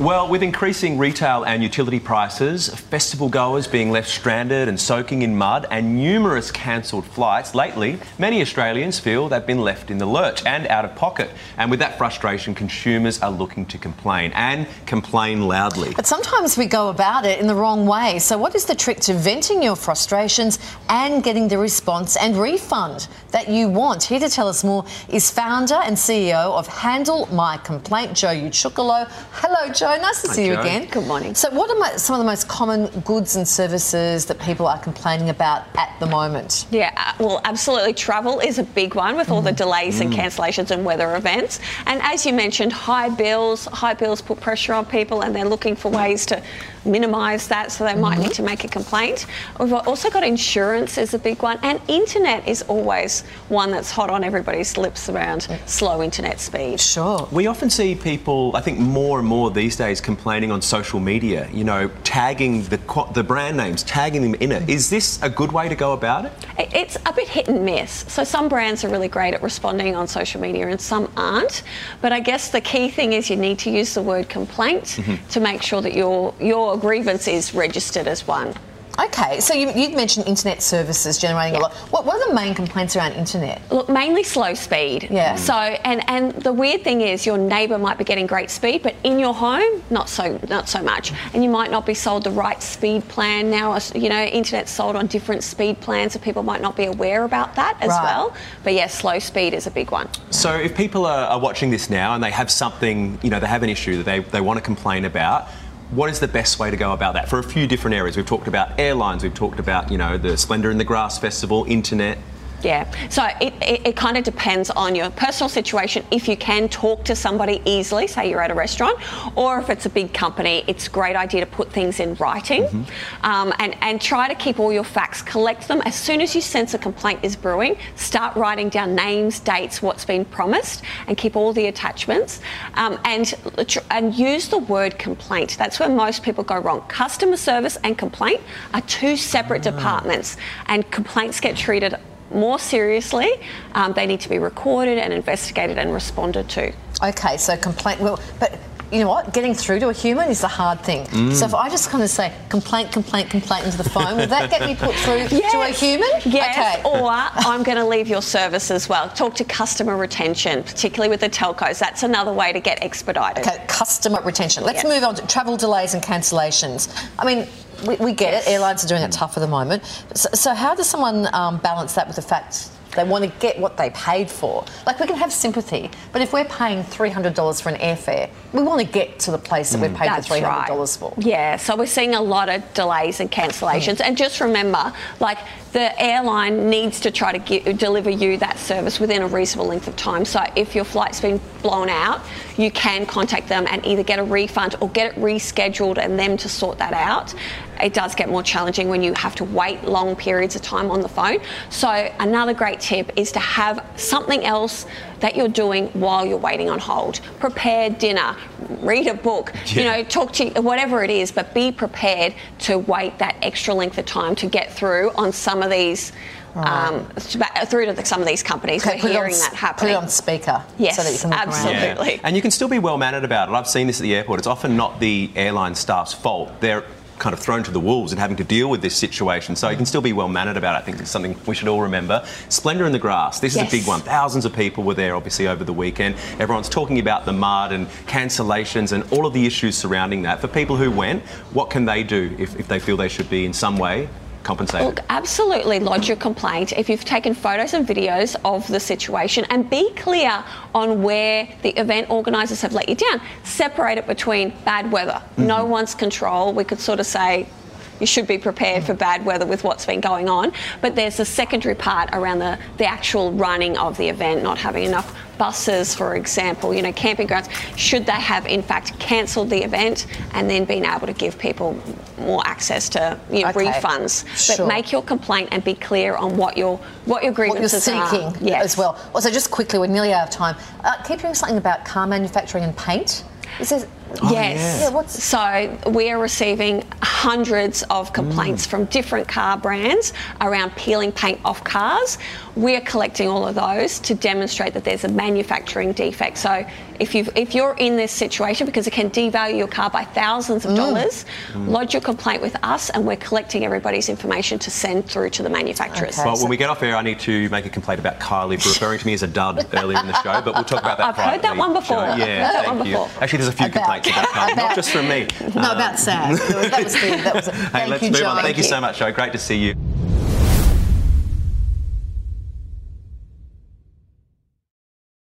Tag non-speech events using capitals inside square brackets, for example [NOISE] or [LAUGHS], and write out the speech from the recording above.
Well, with increasing retail and utility prices, festival goers being left stranded and soaking in mud, and numerous cancelled flights, lately, many Australians feel they've been left in the lurch and out of pocket. And with that frustration, consumers are looking to complain and complain loudly. But sometimes we go about it in the wrong way. So, what is the trick to venting your frustrations and getting the response and refund that you want? Here to tell us more is founder and CEO of Handle My Complaint, Jo Ucukalo. Hello, Jo. Nice to Hi, see you Joe. again. Good morning. So, what are mo- some of the most common goods and services that people are complaining about at the moment? Yeah, uh, well, absolutely. Travel is a big one with all the mm. delays and mm. cancellations and weather events. And as you mentioned, high bills, high bills put pressure on people, and they're looking for ways to minimise that, so they might mm-hmm. need to make a complaint. We've also got insurance is a big one, and internet is always one that's hot on everybody's lips around slow internet speed. Sure. We often see people, I think more and more these days, complaining on social media, you know, tagging the, the brand names, tagging them in it. Mm-hmm. Is this a good way to go about it? It- It's a bit hit and miss. So some brands are really great at responding on social media and some aren't. But I guess the key thing is you need to use the word complaint mm-hmm. to make sure that your your grievance is registered as one. Okay, so you, you'd mentioned internet services generating a lot. What, what are the main complaints around internet? Look, mainly slow speed. Yeah. Mm. So and and the weird thing is your neighbour might be getting great speed, but in your home not so not so much, and you might not be sold the right speed plan. Now you know internet's sold on different speed plans, so people might not be aware about that as Right. well. But yeah, slow speed is a big one. So if people are, are watching this now and they have something, you know, they have an issue that they, they want to complain about, what is the best way to go about that? For a few different areas. We've talked about airlines, we've talked about, you know, the Splendour in the Grass Festival, internet. Yeah, so it, it, it kind of depends on your personal situation. If you can talk to somebody easily, say you're at a restaurant, or if it's a big company, it's a great idea to put things in writing um, and, and try to keep all your facts, collect them. As soon as you sense a complaint is brewing, start writing down names, dates, what's been promised, and keep all the attachments. Um, and, and use the word complaint. That's where most people go wrong. Customer service and complaint are two separate departments, and complaints get treated more seriously, um, they need to be recorded and investigated and responded to. Okay, so complaint. Well, but you know what? Getting through to a human is the hard thing. So if I just kind of say complaint, complaint, complaint into the phone, will that get me put through to a human? Yes, Okay. or I'm going to leave your service as well. Talk to customer retention, particularly with the telcos. That's another way to get expedited. Okay, customer retention. Let's Yes. move on to travel delays and cancellations. I mean, we, we get Yes. it. Airlines are doing it tough at the moment. So, so how does someone um, balance that with the fact they want to get what they paid for? Like, we can have sympathy, but if we're paying $300 for an airfare, we want to get to the place that we mm. paid That's the $300 right. for. Yeah, so we're seeing a lot of delays and cancellations. Mm. And just remember, like the airline needs to try to get, deliver you that service within a reasonable length of time. So if your flight's been blown out, you can contact them and either get a refund or get it rescheduled and them to sort that out. It does get more challenging when you have to wait long periods of time on the phone. So another great tip is to have something else that you're doing while you're waiting on hold. Prepare dinner, read a book, you know, talk to whatever it is, but be prepared to wait that extra length of time to get through on some of these, um, through to the, some of these companies. Okay, We're put it, on, hearing s- that put it on speaker Yes, so that you can look absolutely. Absolutely. And you can still be well mannered about it. I've seen this at the airport. It's often not the airline staff's fault. They're kind of thrown to the wolves and having to deal with this situation. So you can still be well mannered about it. I think it's something we should all remember. Splendour in the Grass. This is a big one. Thousands of people were there, obviously, over the weekend. Everyone's talking about the mud and cancellations and all of the issues surrounding that. For people who went, what can they do if, if they feel they should be in some way compensated? Look, absolutely lodge your complaint if you've taken photos and videos of the situation and be clear on where the event organisers have let you down. Separate it between bad weather, mm-hmm. no one's control. We could sort of say, you should be prepared for bad weather with what's been going on. But there's a secondary part around the, the actual running of the event, not having enough buses, for example, you know, camping grounds. Should they have, in fact, cancelled the event and then been able to give people more access to you know, Okay. refunds? Sure. But make your complaint and be clear on what your what your grievances what you're seeking Yes. as well. Also, just quickly, we're nearly out of time. Uh, keep hearing something about car manufacturing and paint. It says, yes. Yeah, so we are receiving hundreds of complaints mm. from different car brands around peeling paint off cars. We are collecting all of those to demonstrate that there's a manufacturing defect. So if you if you're in this situation, because it can devalue your car by thousands of mm. dollars, mm. lodge your complaint with us, and we're collecting everybody's information to send through to the manufacturers. Okay. Well, when we get off air, I need to make a complaint about Kylie for referring to me as a dud earlier in the show, but we'll talk about that I've heard that one before. shall? I've Yeah, heard that thank one you. before. Actually, there's a few About- complaints about not just from me. No, about Sam. Um, that was the. That was [LAUGHS] Hey, Thank let's you, move John. on. Thank you you. so much, Jo. Great to see you.